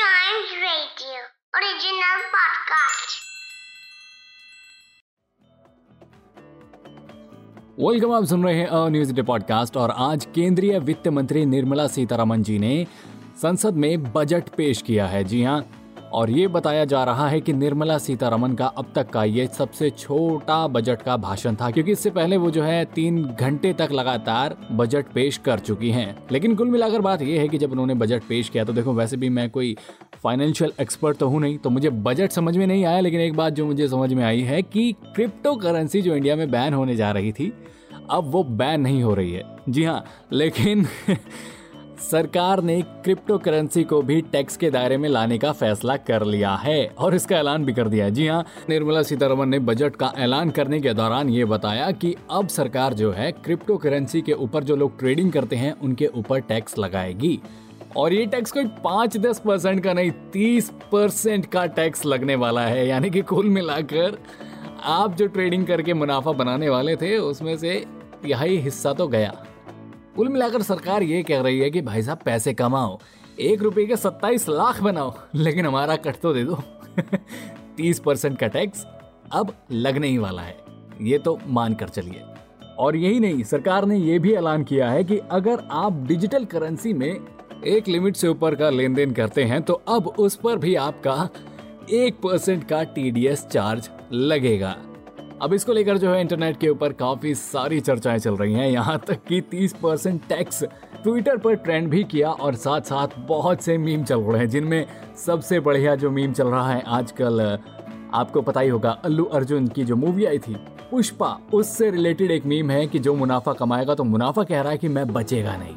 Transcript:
Giant original podcast welcome आप सुन रहे हैं अ न्यूज़ डे पॉडकास्ट और आज केंद्रीय वित्त मंत्री निर्मला सीतारमन जी ने संसद में बजट पेश किया है। जी हाँ और ये बताया जा रहा है कि निर्मला सीतारमन का अब तक का ये सबसे छोटा बजट का भाषण था, क्योंकि इससे पहले वो जो है तीन घंटे तक लगातार बजट पेश कर चुकी हैं। लेकिन कुल मिलाकर बात ये है कि जब उन्होंने बजट पेश किया तो देखो, वैसे भी मैं कोई फाइनेंशियल एक्सपर्ट तो हूँ नहीं तो मुझे बजट समझ में नहीं आया, लेकिन एक बात जो मुझे समझ में आई है कि क्रिप्टो करेंसी जो इंडिया में बैन होने जा रही थी, अब वो बैन नहीं हो रही है। जी हाँ लेकिन सरकार ने क्रिप्टो करेंसी को भी टैक्स के दायरे में लाने का फैसला कर लिया है और इसका ऐलान भी कर दिया है। जी हाँ निर्मला सीतारमन ने बजट का ऐलान करने के दौरान ये बताया कि अब सरकार जो है क्रिप्टो करेंसी के ऊपर जो लोग ट्रेडिंग करते हैं, उनके ऊपर टैक्स लगाएगी। और ये टैक्स कोई पाँच दस परसेंट का नहीं, तीस परसेंट का टैक्स लगने वाला है। यानी कि कुल मिलाकर आप जो ट्रेडिंग करके मुनाफा बनाने वाले थे, उसमें से यही हिस्सा तो गया। कुल मिलाकर सरकार ये कह रही है कि भाई साहब, पैसे कमाओ, एक रुपए के सत्ताईस लाख बनाओ, लेकिन हमारा कट तो दे दो। तीस परसेंट का टैक्स अब लगने ही वाला है। ये तो मान कर चलिए। और यही नहीं, सरकार ने यह भी ऐलान किया है कि अगर आप डिजिटल करेंसी में एक लिमिट से ऊपर का लेन देन करते हैं तो अब उस पर भी आपका एक परसेंट का टीडीएस चार्ज लगेगा। अब इसको लेकर जो है इंटरनेट के ऊपर काफ़ी सारी चर्चाएँ चल रही हैं। यहाँ तक कि 30 परसेंट टैक्स ट्विटर पर ट्रेंड भी किया और साथ साथ बहुत से मीम चल रहे हैं, जिनमें सबसे बढ़िया जो मीम चल रहा है आजकल, आपको पता ही होगा, अल्लू अर्जुन की जो मूवी आई थी, पुष्पा, उससे रिलेटेड एक मीम है कि जो मुनाफा कमाएगा तो मुनाफा कह रहा है कि मैं बचेगा नहीं।